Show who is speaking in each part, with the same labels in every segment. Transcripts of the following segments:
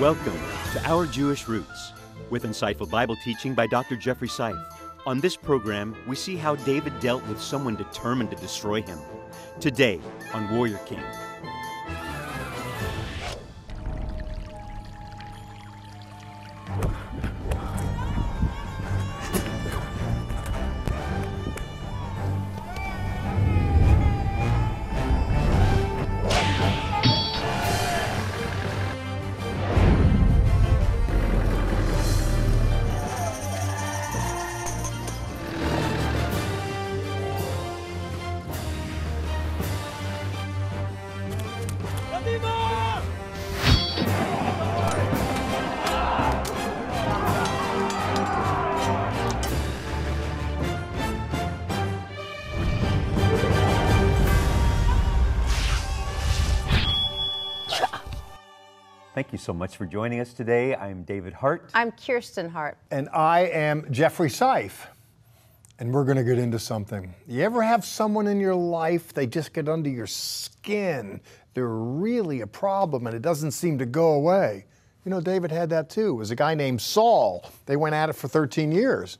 Speaker 1: Welcome to Our Jewish Roots with insightful Bible teaching by Dr. Jeffrey Seif. On this program, we see how David dealt with someone determined to destroy him. Today on Warrior King. Thank you so much for joining us today. I'm David Hart.
Speaker 2: I'm Kirsten Hart.
Speaker 3: And I am Jeffrey Seif. And we're going to get into something. You ever have someone in your life, they just get under your skin? They're really a problem and it doesn't seem to go away. You know, David had that too. It was a guy named Saul. They went at it for 13 years.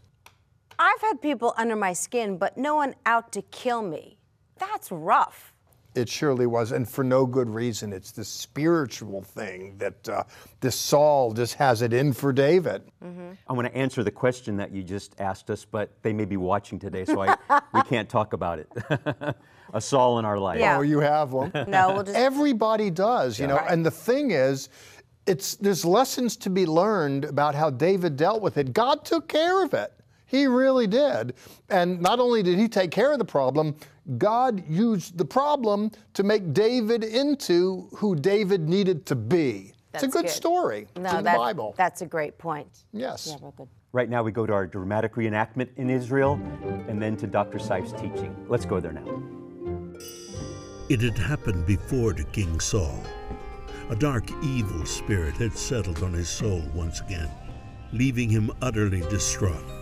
Speaker 2: I've had people under my skin, but no one out to kill me. That's rough.
Speaker 3: It surely was, and for no good reason. It's the spiritual thing that uh, this Saul just has it in for David.
Speaker 1: Mm-hmm. I want to answer the question that you just asked us, but they may be watching today, so I, we can't talk about it. a Saul in our life.
Speaker 2: Yeah.
Speaker 3: Oh, you have one.
Speaker 2: no, we'll just...
Speaker 3: everybody does, you know.
Speaker 2: Right.
Speaker 3: And the thing is, it's there's lessons to be learned about how David dealt with it. God took care of it. He really did. And not only did he take care of the problem, God used the problem to make David into who David needed to be.
Speaker 2: That's
Speaker 3: it's a good,
Speaker 2: good.
Speaker 3: story.
Speaker 2: No,
Speaker 3: it's in
Speaker 2: that,
Speaker 3: the Bible.
Speaker 2: That's a great point.
Speaker 3: Yes.
Speaker 2: Yeah, real good.
Speaker 1: Right now, we go to our dramatic reenactment in Israel and then to Dr. Seif's teaching. Let's go there now.
Speaker 4: It had happened before to King Saul. A dark, evil spirit had settled on his soul once again, leaving him utterly distraught.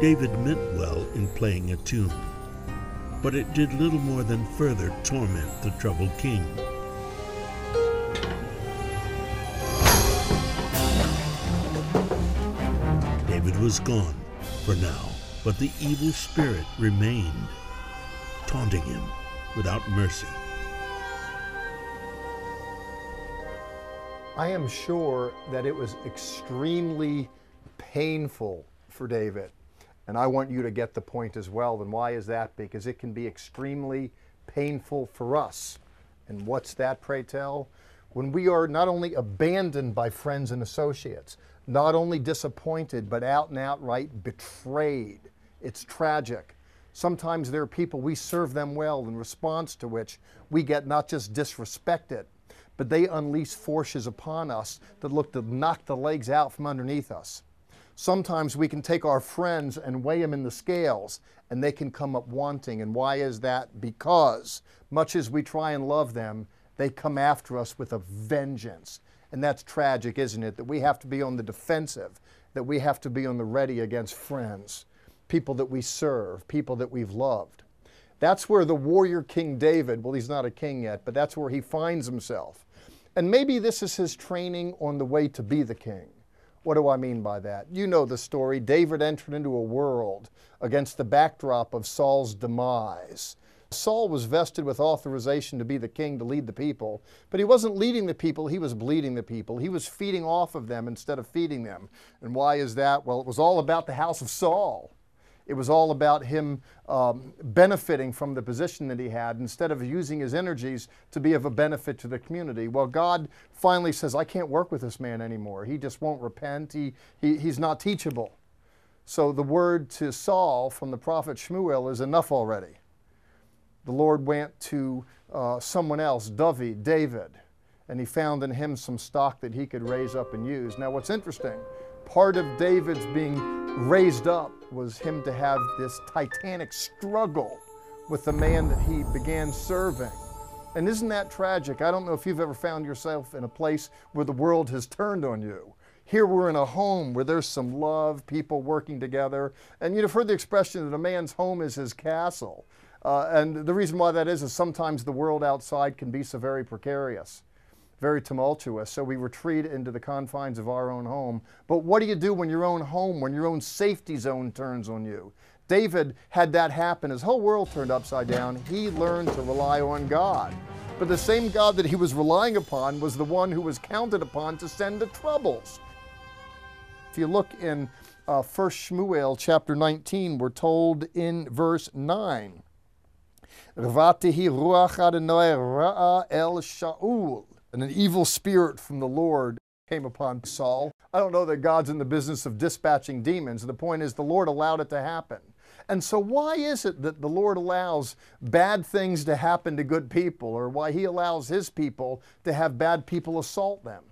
Speaker 4: David meant well in playing a tune, but it did little more than further torment the troubled king. David was gone for now, but the evil spirit remained, taunting him without mercy.
Speaker 3: I am sure that it was extremely painful for David. And I want you to get the point as well. And why is that? Because it can be extremely painful for us. And what's that, pray tell? When we are not only abandoned by friends and associates, not only disappointed, but out and outright betrayed. It's tragic. Sometimes there are people we serve them well, in response to which we get not just disrespected, but they unleash forces upon us that look to knock the legs out from underneath us. Sometimes we can take our friends and weigh them in the scales and they can come up wanting. And why is that? Because much as we try and love them, they come after us with a vengeance. And that's tragic, isn't it? That we have to be on the defensive, that we have to be on the ready against friends, people that we serve, people that we've loved. That's where the warrior King David, well, he's not a king yet, but that's where he finds himself. And maybe this is his training on the way to be the king. What do I mean by that? You know the story. David entered into a world against the backdrop of Saul's demise. Saul was vested with authorization to be the king to lead the people, but he wasn't leading the people, he was bleeding the people. He was feeding off of them instead of feeding them. And why is that? Well, it was all about the house of Saul. It was all about him um, benefiting from the position that he had instead of using his energies to be of a benefit to the community. Well, God finally says, I can't work with this man anymore. He just won't repent. He, he, he's not teachable. So the word to Saul from the prophet Shmuel is enough already. The Lord went to uh, someone else, David, David, and he found in him some stock that he could raise up and use. Now, what's interesting, part of David's being raised up was him to have this titanic struggle with the man that he began serving. And isn't that tragic? I don't know if you've ever found yourself in a place where the world has turned on you. Here we're in a home where there's some love, people working together. And you've heard the expression that a man's home is his castle. Uh, and the reason why that is is sometimes the world outside can be so very precarious. Very tumultuous. So we retreat into the confines of our own home. But what do you do when your own home, when your own safety zone turns on you? David had that happen. His whole world turned upside down. He learned to rely on God. But the same God that he was relying upon was the one who was counted upon to send the troubles. If you look in uh, 1 Shmuel chapter 19, we're told in verse 9, Rvatihi ruach el Shaul. And an evil spirit from the Lord came upon Saul. I don't know that God's in the business of dispatching demons. The point is, the Lord allowed it to happen. And so, why is it that the Lord allows bad things to happen to good people, or why He allows His people to have bad people assault them?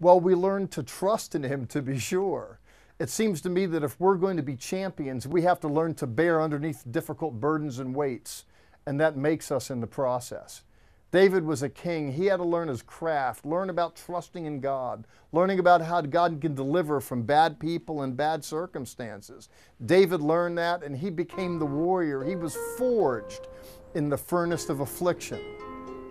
Speaker 3: Well, we learn to trust in Him to be sure. It seems to me that if we're going to be champions, we have to learn to bear underneath difficult burdens and weights, and that makes us in the process. David was a king. He had to learn his craft, learn about trusting in God, learning about how God can deliver from bad people and bad circumstances. David learned that and he became the warrior. He was forged in the furnace of affliction.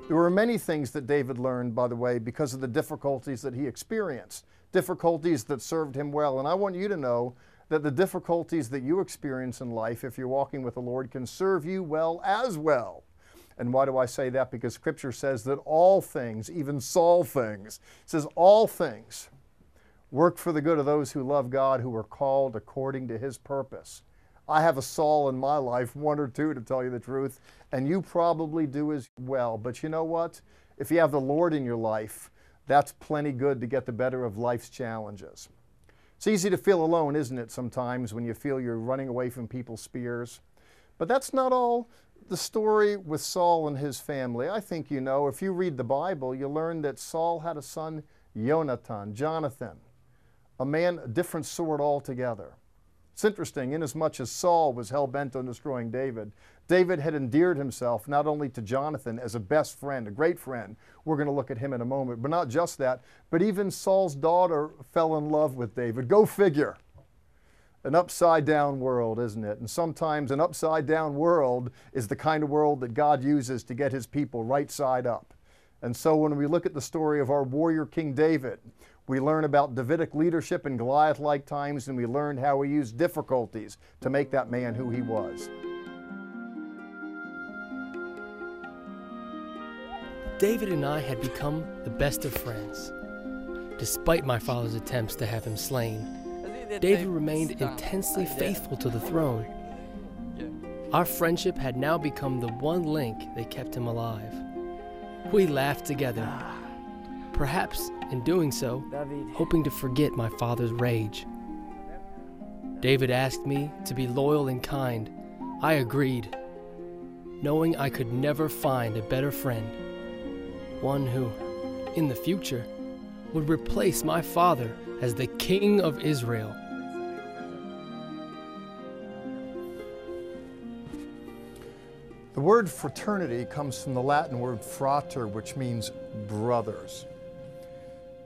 Speaker 3: There were many things that David learned, by the way, because of the difficulties that he experienced, difficulties that served him well. And I want you to know that the difficulties that you experience in life, if you're walking with the Lord, can serve you well as well. And why do I say that? Because Scripture says that all things, even Saul things, says all things work for the good of those who love God, who are called according to his purpose. I have a Saul in my life, one or two to tell you the truth, and you probably do as well. But you know what? If you have the Lord in your life, that's plenty good to get the better of life's challenges. It's easy to feel alone, isn't it, sometimes when you feel you're running away from people's spears? But that's not all the story with Saul and his family, I think you know, if you read the Bible, you learn that Saul had a son, Jonathan, Jonathan, a man, a different sort altogether. It's interesting, inasmuch as Saul was hell bent on destroying David, David had endeared himself not only to Jonathan as a best friend, a great friend. We're going to look at him in a moment, but not just that, but even Saul's daughter fell in love with David. Go figure an upside down world, isn't it? And sometimes an upside down world is the kind of world that God uses to get his people right side up. And so when we look at the story of our warrior King David, we learn about Davidic leadership in Goliath like times, and we learn how he used difficulties to make that man who he was.
Speaker 5: David and I had become the best of friends. Despite my father's attempts to have him slain, David remained intensely faithful to the throne. Our friendship had now become the one link that kept him alive. We laughed together, perhaps in doing so, hoping to forget my father's rage. David asked me to be loyal and kind. I agreed, knowing I could never find a better friend, one who, in the future, would replace my father as the King of Israel.
Speaker 3: The word fraternity comes from the Latin word frater, which means brothers.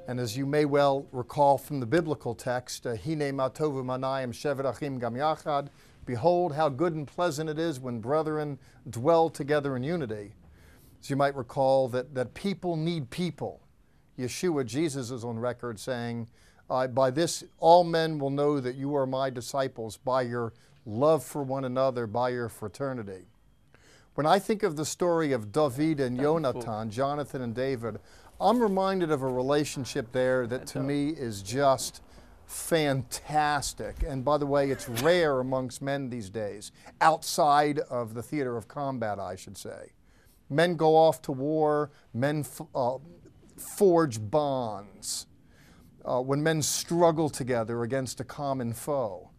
Speaker 3: And as you may well recall from the biblical text, uh, Hine matovu manayim shevet gam yachad, behold how good and pleasant it is when brethren dwell together in unity. As you might recall that, that people need people. Yeshua, Jesus is on record saying, uh, by this all men will know that you are my disciples by your love for one another, by your fraternity. When I think of the story of David and Jonathan, Jonathan and David, I'm reminded of a relationship there that to me is just fantastic. And by the way, it's rare amongst men these days, outside of the theater of combat, I should say. Men go off to war, men uh, forge bonds. Uh, when men struggle together against a common foe.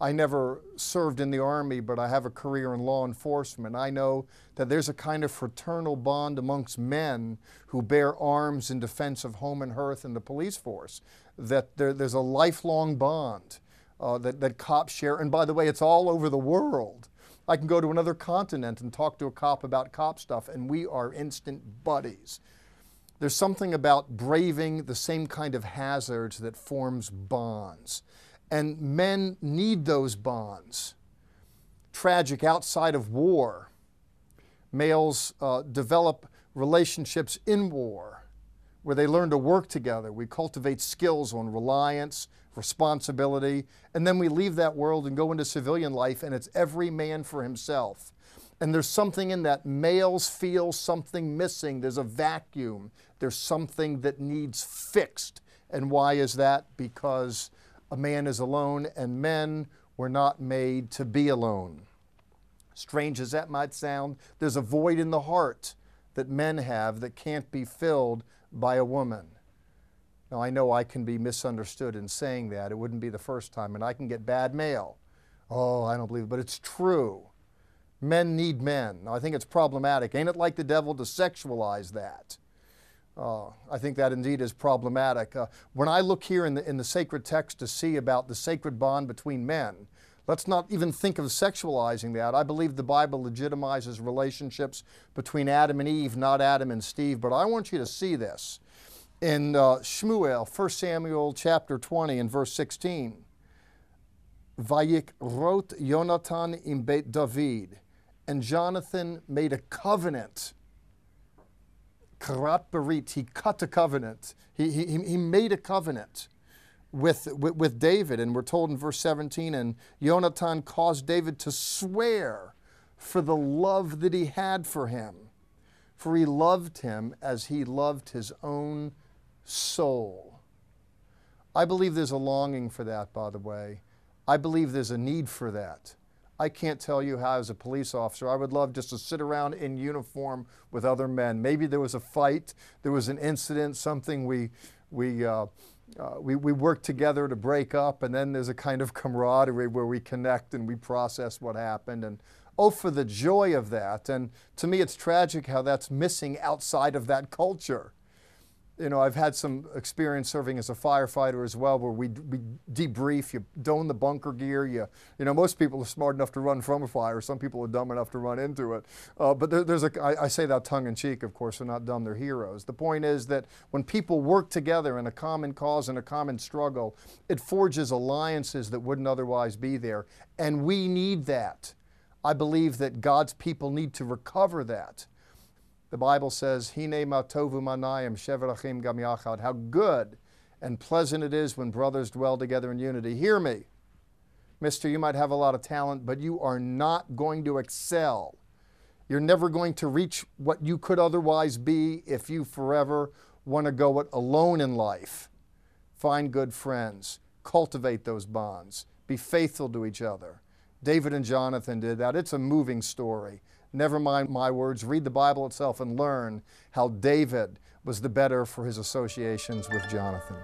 Speaker 3: I never served in the Army, but I have a career in law enforcement. I know that there's a kind of fraternal bond amongst men who bear arms in defense of home and hearth and the police force, that there, there's a lifelong bond uh, that, that cops share. And by the way, it's all over the world. I can go to another continent and talk to a cop about cop stuff, and we are instant buddies. There's something about braving the same kind of hazards that forms bonds. And men need those bonds. Tragic outside of war. Males uh, develop relationships in war. where they learn to work together. We cultivate skills on reliance, responsibility, and then we leave that world and go into civilian life, and it's every man for himself. And there's something in that. Males feel something missing. There's a vacuum. There's something that needs fixed. And why is that? Because a man is alone, and men were not made to be alone. Strange as that might sound, there's a void in the heart that men have that can't be filled by a woman. Now, I know I can be misunderstood in saying that. It wouldn't be the first time, and I can get bad mail. Oh, I don't believe it, but it's true. Men need men. Now, I think it's problematic. Ain't it like the devil to sexualize that? Uh, I think that indeed is problematic. Uh, when I look here in the, in the sacred text to see about the sacred bond between men, let's not even think of sexualizing that. I believe the Bible legitimizes relationships between Adam and Eve, not Adam and Steve. But I want you to see this in uh, Shmuel, 1 Samuel chapter 20 and verse 16. Vayik wrote Yonatan in Beit David, and Jonathan made a covenant Karat Barit, he cut a covenant. He, he, he made a covenant with, with, with David. And we're told in verse 17, and Jonathan caused David to swear for the love that he had for him. For he loved him as he loved his own soul. I believe there's a longing for that, by the way. I believe there's a need for that. I can't tell you how, as a police officer, I would love just to sit around in uniform with other men. Maybe there was a fight, there was an incident, something we, we, uh, uh, we, we work together to break up, and then there's a kind of camaraderie where we connect and we process what happened. And oh, for the joy of that. And to me, it's tragic how that's missing outside of that culture you know, I've had some experience serving as a firefighter as well, where we, we debrief, you don the bunker gear. You, you know, most people are smart enough to run from a fire. Some people are dumb enough to run into it. Uh, but there, there's a, I, I say that tongue in cheek, of course, they're not dumb, they're heroes. The point is that when people work together in a common cause and a common struggle, it forges alliances that wouldn't otherwise be there. And we need that. I believe that God's people need to recover that. The Bible says, Hine matovu manayim sheverachim gam yachad. How good and pleasant it is when brothers dwell together in unity. Hear me. Mister, you might have a lot of talent, but you are not going to excel. You're never going to reach what you could otherwise be if you forever want to go it alone in life. Find good friends, cultivate those bonds, be faithful to each other. David and Jonathan did that. It's a moving story. Never mind my words, read the Bible itself and learn how David was the better for his associations with Jonathan.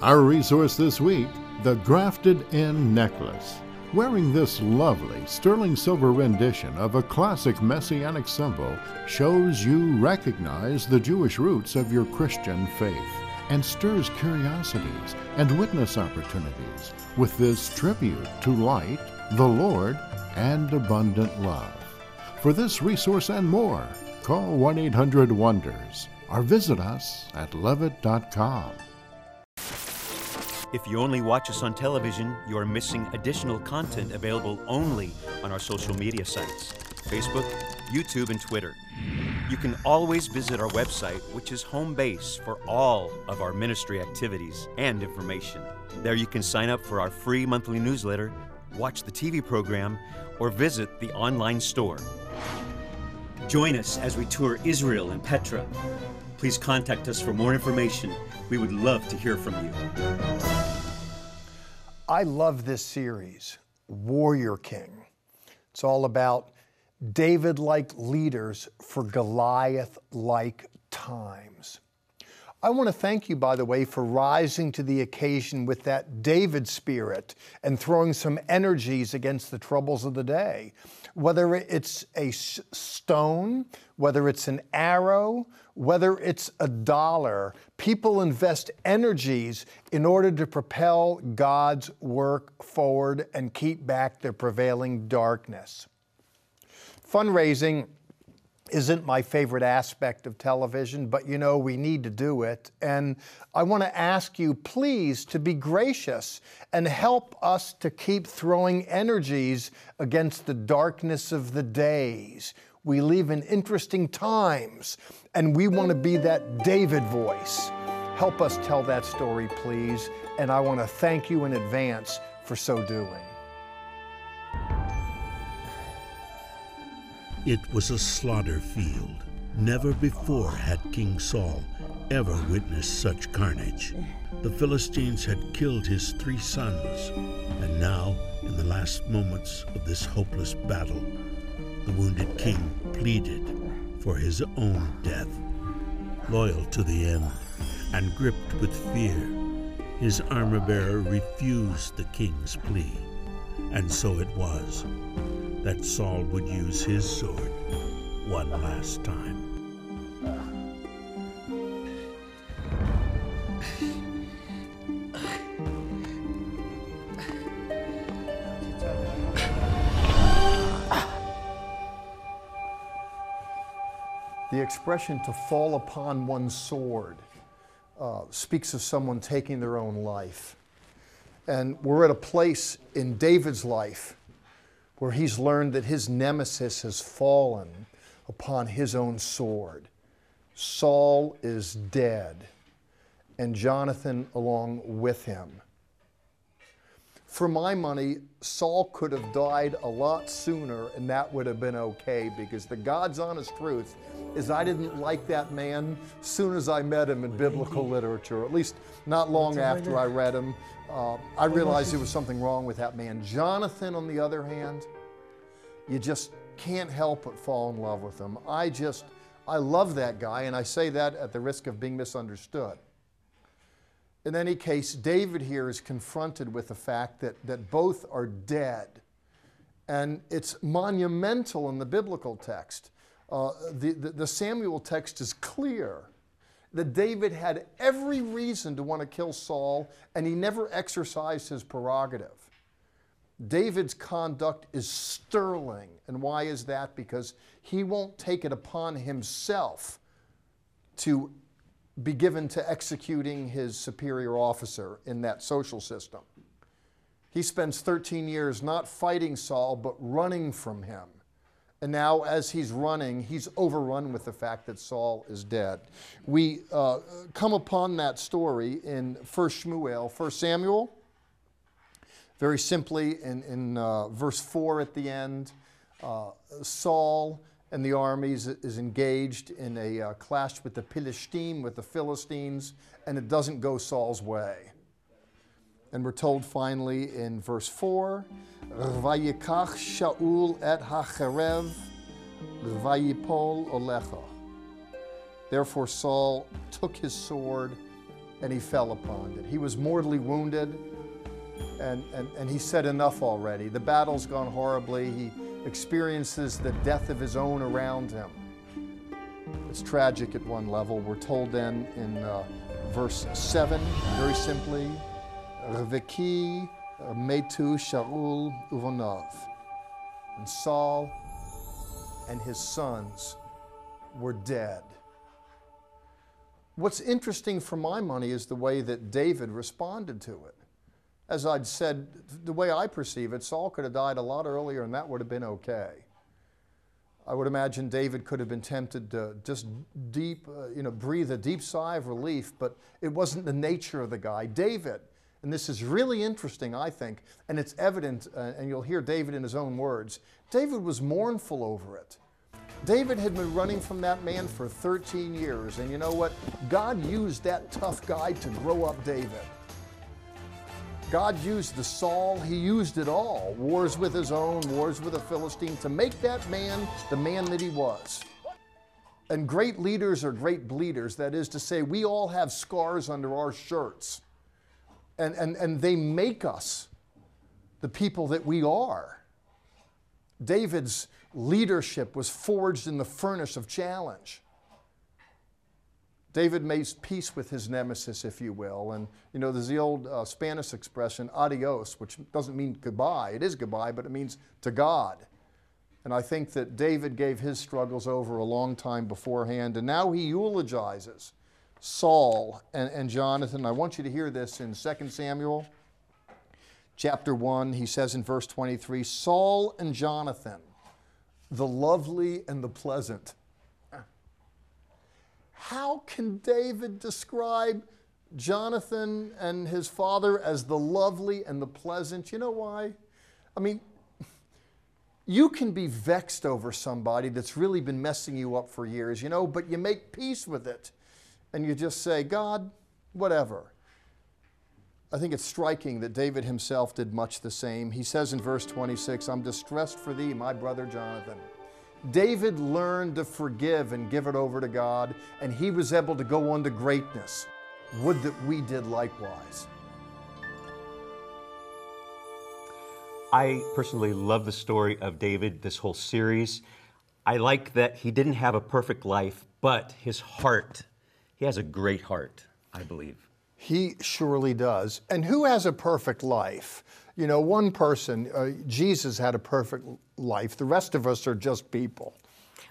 Speaker 6: Our resource this week the Grafted In Necklace. Wearing this lovely sterling silver rendition of a classic messianic symbol shows you recognize the Jewish roots of your Christian faith and stirs curiosities and witness opportunities with this tribute to light, the Lord, and abundant love. For this resource and more, call 1 800 Wonders or visit us at levitt.com.
Speaker 1: If you only watch us on television, you are missing additional content available only on our social media sites Facebook, YouTube, and Twitter. You can always visit our website, which is home base for all of our ministry activities and information. There you can sign up for our free monthly newsletter, watch the TV program, or visit the online store. Join us as we tour Israel and Petra. Please contact us for more information. We would love to hear from you.
Speaker 3: I love this series, Warrior King. It's all about David like leaders for Goliath like times. I want to thank you, by the way, for rising to the occasion with that David spirit and throwing some energies against the troubles of the day. Whether it's a stone, whether it's an arrow, whether it's a dollar, people invest energies in order to propel God's work forward and keep back the prevailing darkness. Fundraising isn't my favorite aspect of television, but you know, we need to do it. And I want to ask you, please, to be gracious and help us to keep throwing energies against the darkness of the days. We live in interesting times, and we want to be that David voice. Help us tell that story, please. And I want to thank you in advance for so doing.
Speaker 4: It was a slaughter field. Never before had King Saul ever witnessed such carnage. The Philistines had killed his three sons, and now, in the last moments of this hopeless battle, the wounded king pleaded for his own death. Loyal to the end and gripped with fear, his armor bearer refused the king's plea. And so it was that Saul would use his sword one last time.
Speaker 3: The expression to fall upon one's sword uh, speaks of someone taking their own life. And we're at a place in David's life where he's learned that his nemesis has fallen upon his own sword. Saul is dead, and Jonathan along with him. For my money, Saul could have died a lot sooner, and that would have been okay because the God's honest truth is I didn't like that man soon as I met him in biblical literature, at least not long after I read him. Uh, I realized there was something wrong with that man. Jonathan, on the other hand, you just can't help but fall in love with him. I just, I love that guy, and I say that at the risk of being misunderstood. In any case, David here is confronted with the fact that, that both are dead. And it's monumental in the biblical text. Uh, the, the, the Samuel text is clear that David had every reason to want to kill Saul, and he never exercised his prerogative. David's conduct is sterling. And why is that? Because he won't take it upon himself to be given to executing his superior officer in that social system. He spends 13 years not fighting Saul, but running from him. And now, as he's running, he's overrun with the fact that Saul is dead. We uh, come upon that story in 1 Shmuel, 1 Samuel, very simply in, in uh, verse 4 at the end. Uh, Saul and the armies is engaged in a uh, clash with the Philistine, with the Philistines, and it doesn't go Saul's way. And we're told finally in verse 4 Vayikach Shaul et hacherev vayipol olecha. Therefore Saul took his sword and he fell upon it. He was mortally wounded and, and, and he said enough already. The battle's gone horribly. He experiences the death of his own around him. It's tragic at one level. We're told then in uh, verse 7, very simply, Reveki metu Shaul uvonov. And Saul and his sons were dead. What's interesting for my money is the way that David responded to it as I'd said, the way I perceive it, Saul could have died a lot earlier and that would have been okay. I would imagine David could have been tempted to just deep, uh, you know, breathe a deep sigh of relief, but it wasn't the nature of the guy. David, and this is really interesting, I think, and it's evident, uh, and you'll hear David in his own words. David was mournful over it. David had been running from that man for 13 years, and you know what? God used that tough guy to grow up David. God used the Saul, he used it all wars with his own, wars with the Philistine to make that man the man that he was. And great leaders are great bleeders. That is to say, we all have scars under our shirts. And, and, and they make us the people that we are. David's leadership was forged in the furnace of challenge. David made peace with his nemesis, if you will. And, you know, there's the old uh, Spanish expression, adios, which doesn't mean goodbye. It is goodbye, but it means to God. And I think that David gave his struggles over a long time beforehand, and now he eulogizes Saul and, and Jonathan. I want you to hear this in 2 Samuel chapter 1. He says in verse 23 Saul and Jonathan, the lovely and the pleasant. How can David describe Jonathan and his father as the lovely and the pleasant? You know why? I mean, you can be vexed over somebody that's really been messing you up for years, you know, but you make peace with it and you just say, God, whatever. I think it's striking that David himself did much the same. He says in verse 26, I'm distressed for thee, my brother Jonathan. David learned to forgive and give it over to God, and he was able to go on to greatness. Would that we did likewise.
Speaker 1: I personally love the story of David, this whole series. I like that he didn't have a perfect life, but his heart, he has a great heart, I believe.
Speaker 3: He surely does. And who has a perfect life? You know, one person, uh, Jesus had a perfect life. The rest of us are just people.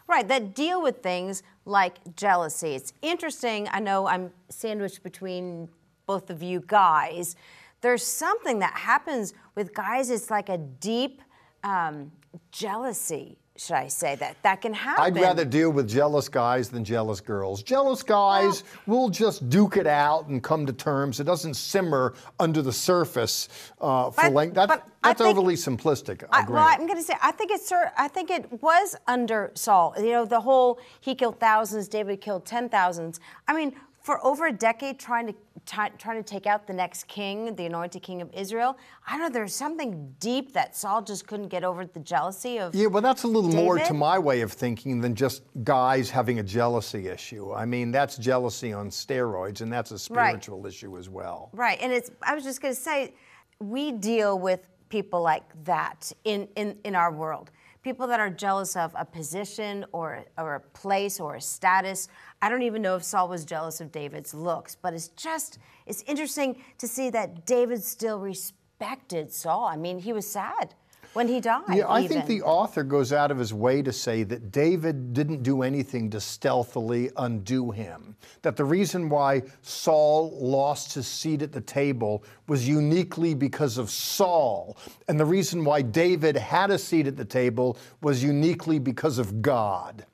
Speaker 2: Right, that deal with things like jealousy. It's interesting. I know I'm sandwiched between both of you guys. There's something that happens with guys, it's like a deep um, jealousy should I say that that can happen.
Speaker 3: I'd rather deal with jealous guys than jealous girls. Jealous guys well, will just duke it out and come to terms. It doesn't simmer under the surface uh, for length. That, that's think, overly simplistic. I,
Speaker 2: well, I'm going to say I think it's I think it was under Saul. You know, the whole he killed thousands, David killed ten thousands. I mean, for over a decade trying to trying to take out the next king, the anointed king of Israel. I don't know. There's something deep that Saul just couldn't get over the jealousy of.
Speaker 3: Yeah, well, that's a little
Speaker 2: David.
Speaker 3: more to my way of thinking than just guys having a jealousy issue. I mean, that's jealousy on steroids, and that's a spiritual
Speaker 2: right.
Speaker 3: issue as well.
Speaker 2: Right, and it's. I was just going to say, we deal with people like that in in in our world people that are jealous of a position or, or a place or a status. I don't even know if Saul was jealous of David's looks, but it's just, it's interesting to see that David still respected Saul. I mean, he was sad when he died.
Speaker 3: Yeah, I
Speaker 2: even.
Speaker 3: think the author goes out of his way to say that David didn't do anything to stealthily undo him. That the reason why Saul lost his seat at the table was uniquely because of Saul. And the reason why David had a seat at the table was uniquely because of God.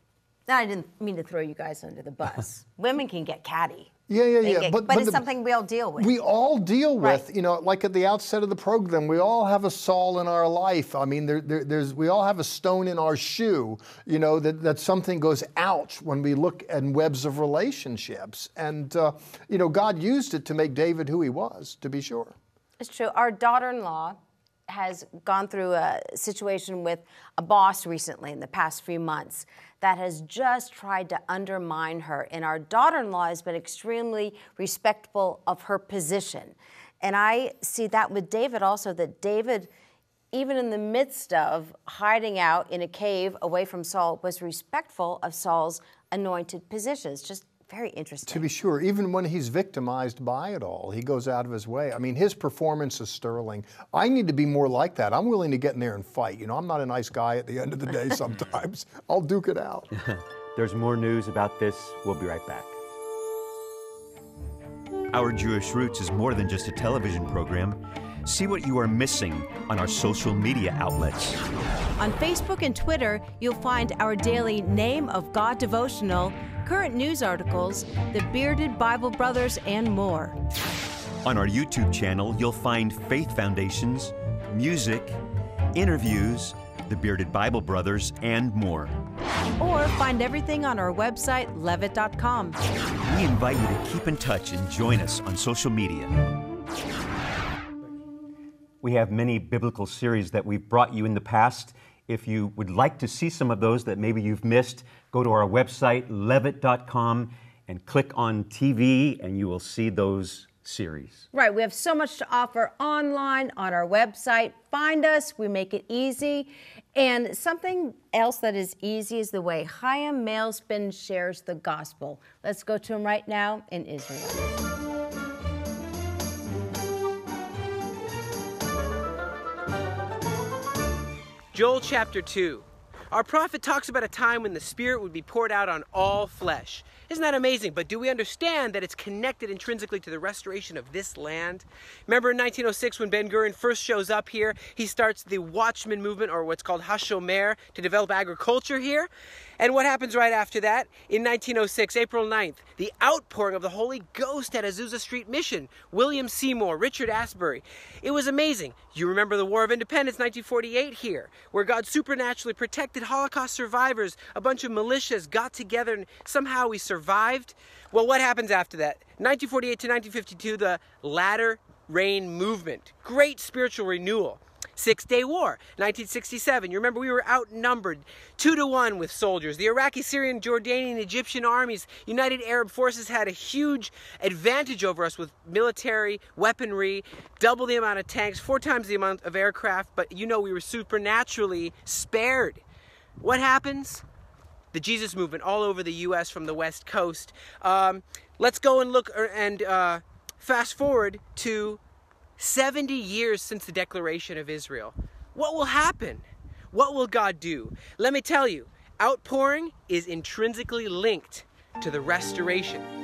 Speaker 2: I didn't mean to throw you guys under the bus. Women can get catty.
Speaker 3: Yeah, yeah, yeah.
Speaker 2: Get, but, but, it's the, something we all deal with.
Speaker 3: We all deal with,
Speaker 2: right.
Speaker 3: you know, like at the outset of the program, we all have a Saul in our life. I mean, there, there, there's we all have a stone in our shoe, you know, that, that something goes ouch when we look at webs of relationships. And, uh, you know, God used it to make David who he was, to be sure.
Speaker 2: It's true. Our daughter in law has gone through a situation with a boss recently in the past few months that has just tried to undermine her. And our daughter in law has been extremely respectful of her position. And I see that with David also, that David, even in the midst of hiding out in a cave away from Saul, was respectful of Saul's anointed positions. Just very interesting.
Speaker 3: To be sure, even when he's victimized by it all, he goes out of his way. I mean, his performance is sterling. I need to be more like that. I'm willing to get in there and fight. You know, I'm not a nice guy at the end of the day sometimes. I'll duke it out.
Speaker 1: There's more news about this. We'll be right back. Our Jewish Roots is more than just a television program. See what you are missing on our social media outlets.
Speaker 2: On Facebook and Twitter, you'll find our daily Name of God devotional current news articles, the Bearded Bible Brothers, and more.
Speaker 1: On our YouTube channel, you'll find Faith Foundations, music, interviews, the Bearded Bible Brothers, and more.
Speaker 2: Or find everything on our website, levitt.com.
Speaker 1: We invite you to keep in touch and join us on social media. We have many biblical series that we've brought you in the past. If you would like to see some of those that maybe you've missed, go to our website, levitt.com, and click on TV, and you will see those series.
Speaker 2: Right. We have so much to offer online on our website. Find us, we make it easy. And something else that is easy is the way Chaim Malespin shares the gospel. Let's go to him right now in Israel.
Speaker 7: Joel chapter 2. Our prophet talks about a time when the Spirit would be poured out on all flesh. Isn't that amazing? But do we understand that it's connected intrinsically to the restoration of this land? Remember in 1906 when Ben Gurion first shows up here, he starts the Watchman movement, or what's called Hashomer, to develop agriculture here. And what happens right after that? In 1906, April 9th, the outpouring of the Holy Ghost at Azusa Street Mission. William Seymour, Richard Asberry. It was amazing. You remember the War of Independence, 1948 here, where God supernaturally protected Holocaust survivors. A bunch of militias got together and somehow we survived. Well, what happens after that? 1948 to 1952, the latter rain movement. Great spiritual renewal. Six Day War, 1967. You remember we were outnumbered two to one with soldiers. The Iraqi, Syrian, Jordanian, Egyptian armies, United Arab Forces had a huge advantage over us with military weaponry, double the amount of tanks, four times the amount of aircraft, but you know we were supernaturally spared. What happens? The Jesus movement all over the U.S. from the West Coast. Um, let's go and look er, and uh, fast forward to 70 years since the declaration of Israel. What will happen? What will God do? Let me tell you, outpouring is intrinsically linked to the restoration.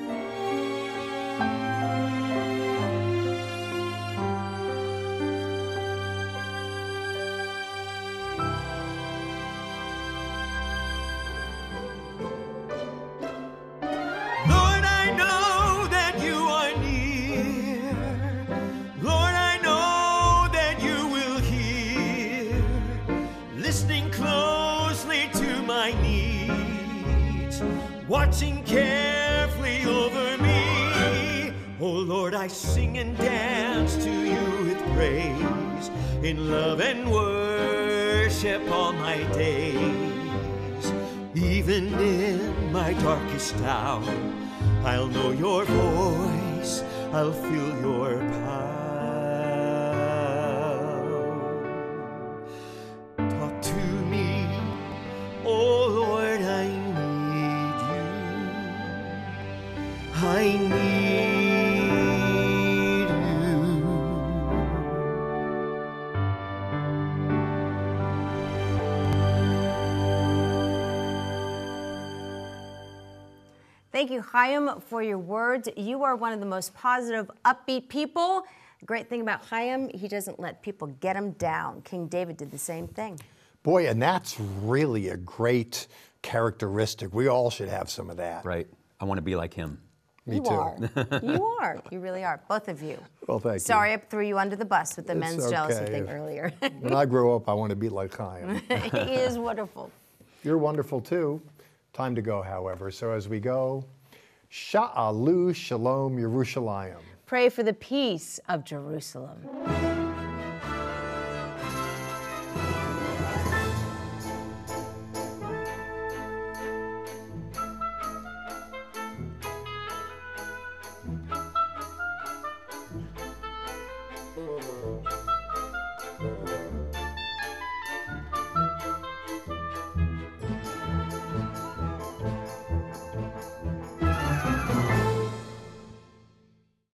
Speaker 1: Lord, I sing and dance to you with praise, in love and worship all my days. Even in my darkest hour, I'll know your voice, I'll feel your power.
Speaker 2: Chaim, for your words. You are one of the most positive, upbeat people. Great thing about Chaim, he doesn't let people get him down. King David did the same thing.
Speaker 3: Boy, and that's really a great characteristic. We all should have some of that.
Speaker 8: Right. I want to be like him.
Speaker 3: Me
Speaker 2: you
Speaker 3: too.
Speaker 2: are. you are. You really are. Both of you.
Speaker 3: Well, thank you.
Speaker 2: Sorry I threw you under the bus with the
Speaker 3: It's
Speaker 2: men's jealousy thing earlier.
Speaker 3: When I grow up, I want to be like Chaim.
Speaker 2: he is wonderful.
Speaker 3: You're wonderful too. Time to go, however. So as we go, Sha'alu Shalom Yerushalayim.
Speaker 2: Pray for the peace of Jerusalem.